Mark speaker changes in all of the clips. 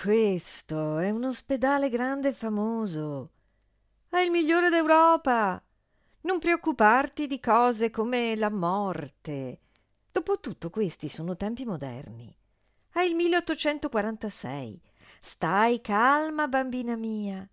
Speaker 1: Questo è un ospedale grande e famoso. È il migliore d'Europa. Non preoccuparti di cose come la morte. Dopotutto questi sono tempi moderni. È il 1846. Stai calma, bambina mia.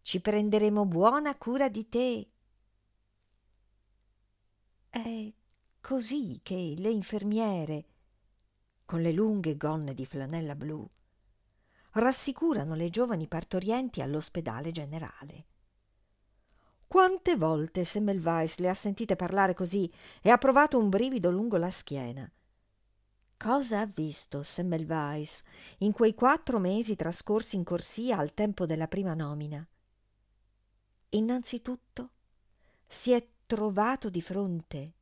Speaker 1: Ci prenderemo buona cura di te. È così che le infermiere, con le lunghe gonne di flanella blu, rassicurano le giovani partorienti all'ospedale generale. Quante volte Semmelweis le ha sentite parlare così e ha provato un brivido lungo la schiena. Cosa ha visto Semmelweis in quei quattro mesi trascorsi in corsia al tempo della prima nomina? Innanzitutto si è trovato di fronte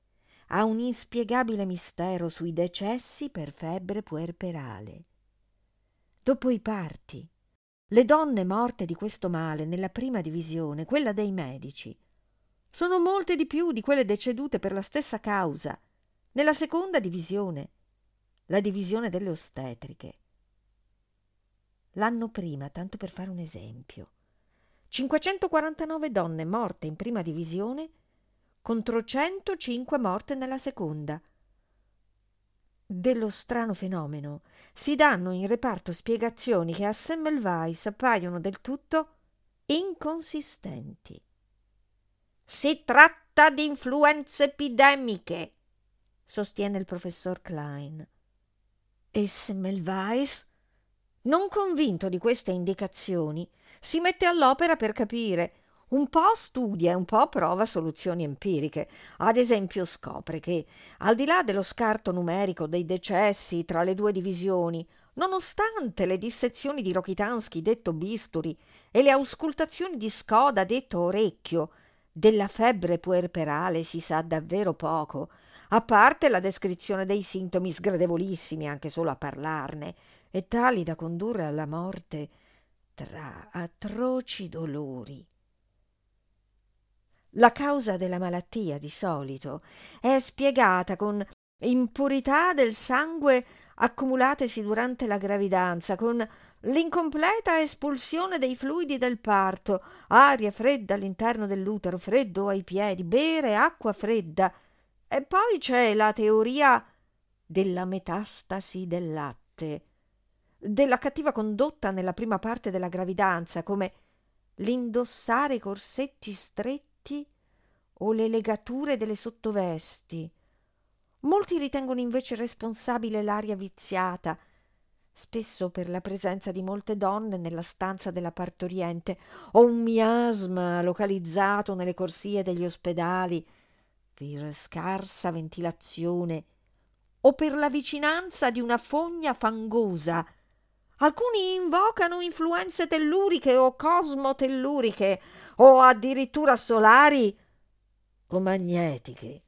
Speaker 1: a un inspiegabile mistero sui decessi per febbre puerperale. Dopo i parti, le donne morte di questo male nella prima divisione, quella dei medici, sono molte di più di quelle decedute per la stessa causa nella seconda divisione, la divisione delle ostetriche. L'anno prima, tanto per fare un esempio, 549 donne morte in prima divisione contro 105 morte nella seconda, dello strano fenomeno si danno in reparto spiegazioni che a Semmelweis appaiono del tutto inconsistenti. Si tratta di influenze epidemiche, sostiene il professor Klein. E Semmelweis, non convinto di queste indicazioni, si mette all'opera per capire un po' studia e un po' prova soluzioni empiriche. Ad esempio scopre che, al di là dello scarto numerico dei decessi tra le due divisioni, nonostante le dissezioni di Rokitansky detto bisturi e le auscultazioni di Skoda detto orecchio, della febbre puerperale si sa davvero poco, a parte la descrizione dei sintomi sgradevolissimi anche solo a parlarne, e tali da condurre alla morte tra atroci dolori. La causa della malattia, di solito, è spiegata con impurità del sangue accumulatesi durante la gravidanza, con l'incompleta espulsione dei fluidi del parto, aria fredda all'interno dell'utero, freddo ai piedi, bere acqua fredda. E poi c'è la teoria della metastasi del latte, della cattiva condotta nella prima parte della gravidanza, come l'indossare corsetti stretti o le legature delle sottovesti. Molti ritengono invece responsabile l'aria viziata, spesso per la presenza di molte donne nella stanza della partoriente, o un miasma localizzato nelle corsie degli ospedali per scarsa ventilazione, o per la vicinanza di una fogna fangosa. Alcuni invocano influenze telluriche o cosmotelluriche, o addirittura solari o magnetiche.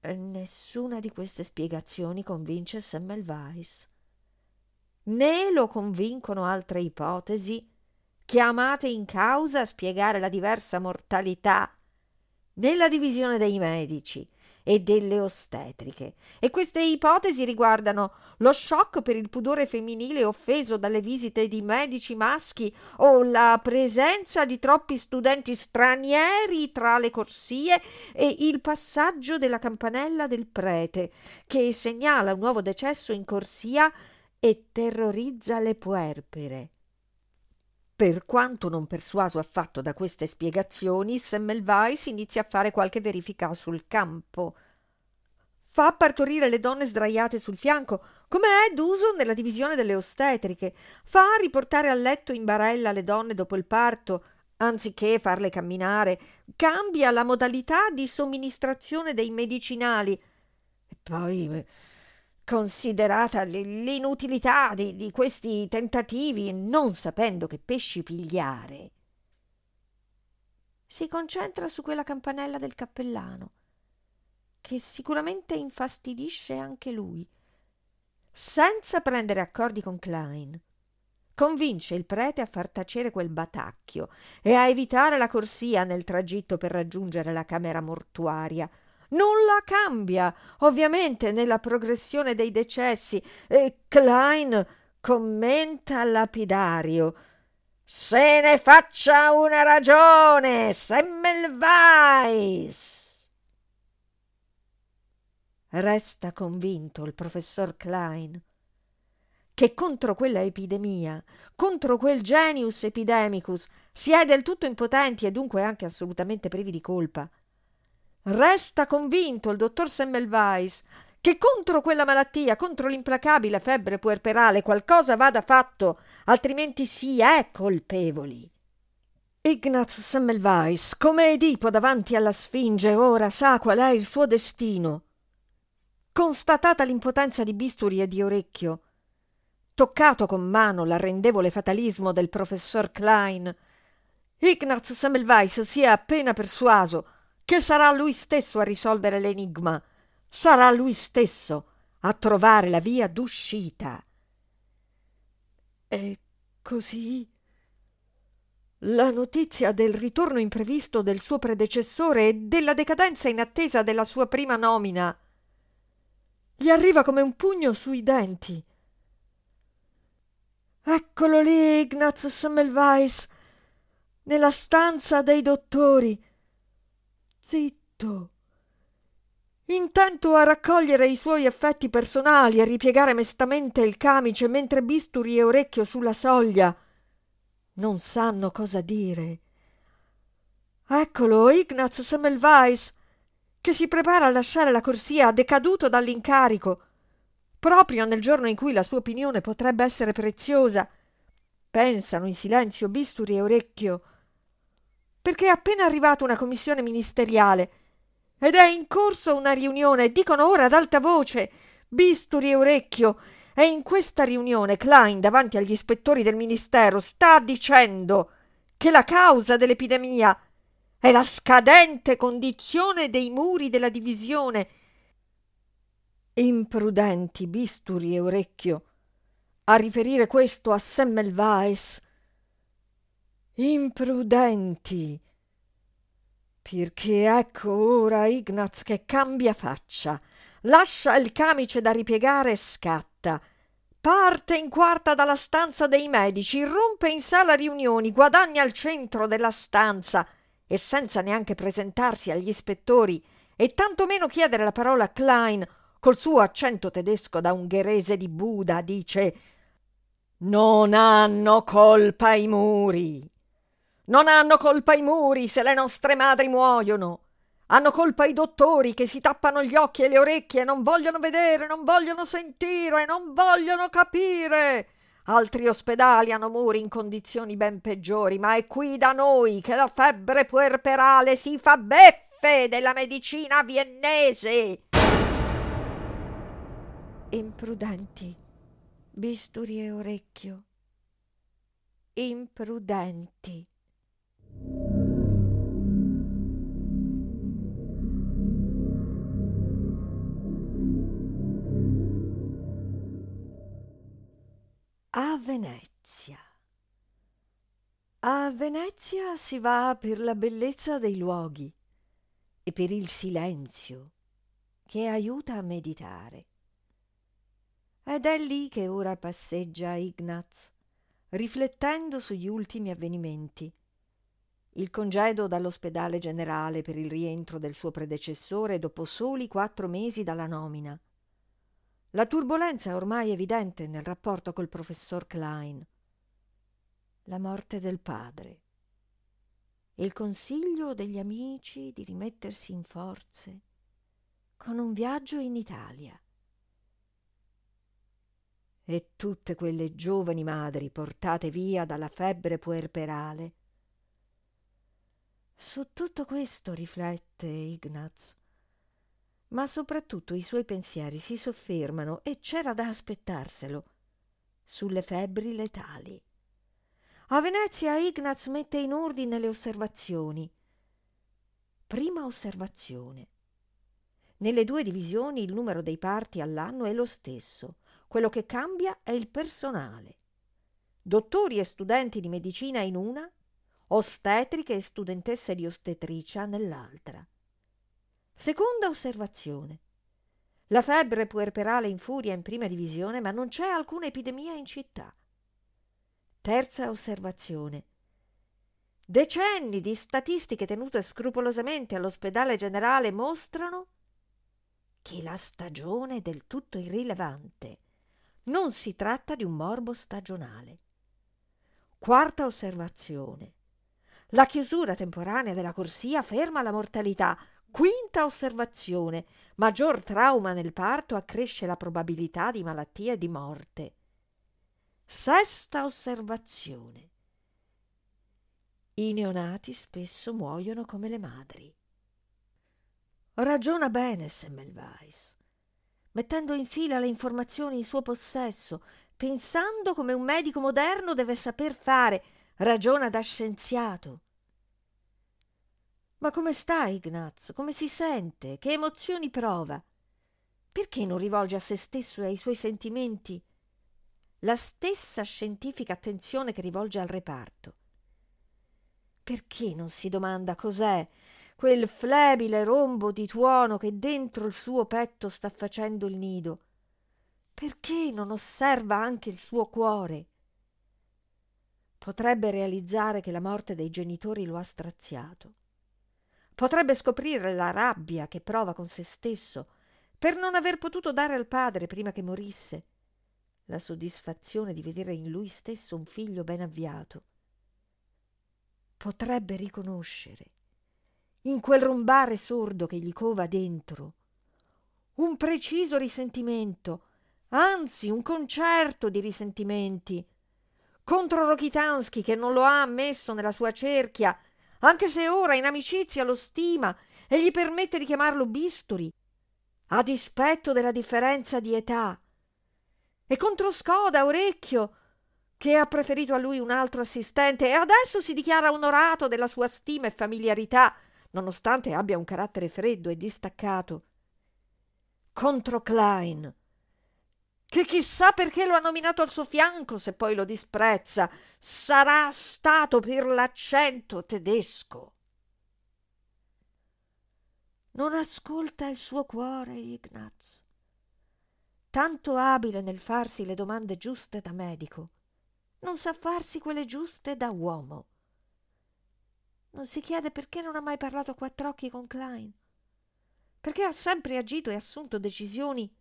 Speaker 1: Nessuna di queste spiegazioni convince Semmelweis. Né lo convincono altre ipotesi chiamate in causa a spiegare la diversa mortalità nella divisione dei medici, e delle ostetriche. E queste ipotesi riguardano lo shock per il pudore femminile offeso dalle visite di medici maschi o la presenza di troppi studenti stranieri tra le corsie e il passaggio della campanella del prete che segnala un nuovo decesso in corsia e terrorizza le puerpere. Per quanto non persuaso affatto da queste spiegazioni, Semmelweis inizia a fare qualche verifica sul campo. Fa partorire le donne sdraiate sul fianco, come è d'uso nella divisione delle ostetriche. Fa riportare a letto in barella le donne dopo il parto, anziché farle camminare. Cambia la modalità di somministrazione dei medicinali. E poi considerata l'inutilità di, di questi tentativi, non sapendo che pesci pigliare, si concentra su quella campanella del cappellano, che sicuramente infastidisce anche lui, senza prendere accordi con Klein. Convince il prete a far tacere quel batacchio e a evitare la corsia nel tragitto per raggiungere la camera mortuaria, nulla cambia, ovviamente, nella progressione dei decessi. E Klein commenta lapidario. Se ne faccia una ragione, Semmelweis! Resta convinto il professor Klein che contro quella epidemia, contro quel genius epidemicus, si è del tutto impotenti e dunque anche assolutamente privi di colpa. Resta convinto il dottor Semmelweis che contro quella malattia, contro l'implacabile febbre puerperale, qualcosa vada fatto, altrimenti si è colpevoli. Ignaz Semmelweis, come Edipo davanti alla Sfinge, ora sa qual è il suo destino. Constatata l'impotenza di bisturi e di orecchio, toccato con mano l'arrendevole fatalismo del professor Klein, Ignaz Semmelweis si è appena persuaso che sarà lui stesso a risolvere l'enigma, sarà lui stesso a trovare la via d'uscita. E così la notizia del ritorno imprevisto del suo predecessore e della decadenza in attesa della sua prima nomina gli arriva come un pugno sui denti. Eccolo lì, Ignaz Semmelweis, nella stanza dei dottori zitto. Intento a raccogliere i suoi effetti personali e ripiegare mestamente il camice mentre bisturi e orecchio sulla soglia. Non sanno cosa dire. Eccolo ignaz semmelweis che si prepara a lasciare la corsia decaduto dall'incarico proprio nel giorno in cui la sua opinione potrebbe essere preziosa. Pensano in silenzio bisturi e orecchio perché è appena arrivata una commissione ministeriale ed è in corso una riunione, dicono ora ad alta voce, bisturi e orecchio, e in questa riunione Klein, davanti agli ispettori del ministero, sta dicendo che la causa dell'epidemia è la scadente condizione dei muri della divisione. Imprudenti bisturi e orecchio a riferire questo a Semmelweis imprudenti. Perché ecco ora Ignaz che cambia faccia. Lascia il camice da ripiegare e scatta. Parte in quarta dalla stanza dei medici rompe in sala riunioni guadagna al centro della stanza e senza neanche presentarsi agli ispettori e tantomeno chiedere la parola a Klein col suo accento tedesco da ungherese di Buda dice non hanno colpa i muri non hanno colpa i muri se le nostre madri muoiono. Hanno colpa i dottori che si tappano gli occhi e le orecchie e non vogliono vedere, non vogliono sentire, non vogliono capire. Altri ospedali hanno muri in condizioni ben peggiori, ma è qui da noi che la febbre puerperale si fa beffe della medicina viennese. Imprudenti, bisturi e orecchio. Imprudenti. A Venezia. A Venezia si va per la bellezza dei luoghi e per il silenzio che aiuta a meditare. Ed è lì che ora passeggia Ignaz, riflettendo sugli ultimi avvenimenti. Il congedo dall'ospedale generale per il rientro del suo predecessore dopo soli quattro mesi dalla nomina. La turbolenza ormai evidente nel rapporto col professor Klein. La morte del padre. Il consiglio degli amici di rimettersi in forze con un viaggio in Italia e tutte quelle giovani madri portate via dalla febbre puerperale. Su tutto questo riflette Ignaz, Ma soprattutto i suoi pensieri si soffermano, e c'era da aspettarselo, sulle febbri letali. A Venezia Ignaz mette in ordine le osservazioni. Prima osservazione. Nelle due divisioni il numero dei parti all'anno è lo stesso, quello che cambia è il personale. Dottori e studenti di medicina in una, ostetriche e studentesse di ostetricia nell'altra. Seconda osservazione. La febbre puerperale infuria in prima divisione, ma non c'è alcuna epidemia in città. Terza osservazione. Decenni di statistiche tenute scrupolosamente all'ospedale generale mostrano che la stagione è del tutto irrilevante. Non si tratta di un morbo stagionale. Quarta osservazione. La chiusura temporanea della corsia ferma la mortalità. Quinta osservazione. Maggior trauma nel parto accresce la probabilità di malattia e di morte. Sesta osservazione. I neonati spesso muoiono come le madri. Ragiona bene Semmelweis, mettendo in fila le informazioni in suo possesso, pensando come un medico moderno deve saper fare, ragiona da scienziato. Ma come sta Ignaz? Come si sente? Che emozioni prova? Perché non rivolge a se stesso e ai suoi sentimenti la stessa scientifica attenzione che rivolge al reparto? Perché non si domanda cos'è quel flebile rombo di tuono che dentro il suo petto sta facendo il nido. Perché non osserva anche il suo cuore? Potrebbe realizzare che la morte dei genitori lo ha straziato. Potrebbe scoprire la rabbia che prova con se stesso per non aver potuto dare al padre prima che morisse, la soddisfazione di vedere in lui stesso un figlio ben avviato. Potrebbe riconoscere in quel rombare sordo che gli cova dentro. Un preciso risentimento, anzi un concerto di risentimenti. Contro Rokitansky che non lo ha ammesso nella sua cerchia, anche se ora in amicizia lo stima e gli permette di chiamarlo bisturi, a dispetto della differenza di età. E contro Skoda, orecchio, che ha preferito a lui un altro assistente e adesso si dichiara onorato della sua stima e familiarità nonostante abbia un carattere freddo e distaccato. Contro Klein, che chissà perché lo ha nominato al suo fianco se poi lo disprezza, sarà stato per l'accento tedesco. Non ascolta il suo cuore, Ignaz. Tanto abile nel farsi le domande giuste da medico, non sa farsi quelle giuste da uomo. Non si chiede perché non ha mai parlato a quattro occhi con Klein. Perché ha sempre agito e assunto decisioni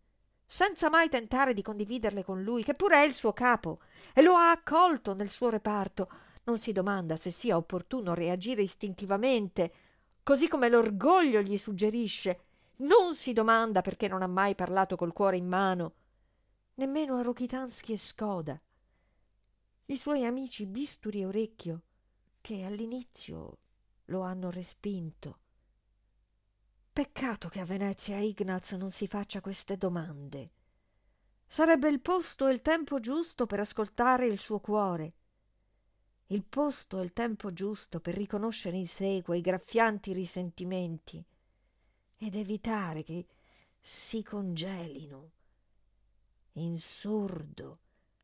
Speaker 1: senza mai tentare di condividerle con lui, che pure è il suo capo, e lo ha accolto nel suo reparto. Non si domanda se sia opportuno reagire istintivamente, così come l'orgoglio gli suggerisce. Non si domanda perché non ha mai parlato col cuore in mano, nemmeno a Rokitansky e Skoda. I suoi amici Bisturi e Orecchio che all'inizio lo hanno respinto. Peccato che a Venezia Ignaz non si faccia queste domande. Sarebbe il posto e il tempo giusto per ascoltare il suo cuore, il posto e il tempo giusto per riconoscere in sé quei graffianti risentimenti ed evitare che si congelino in sordo,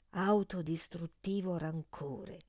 Speaker 1: autodistruttivo rancore.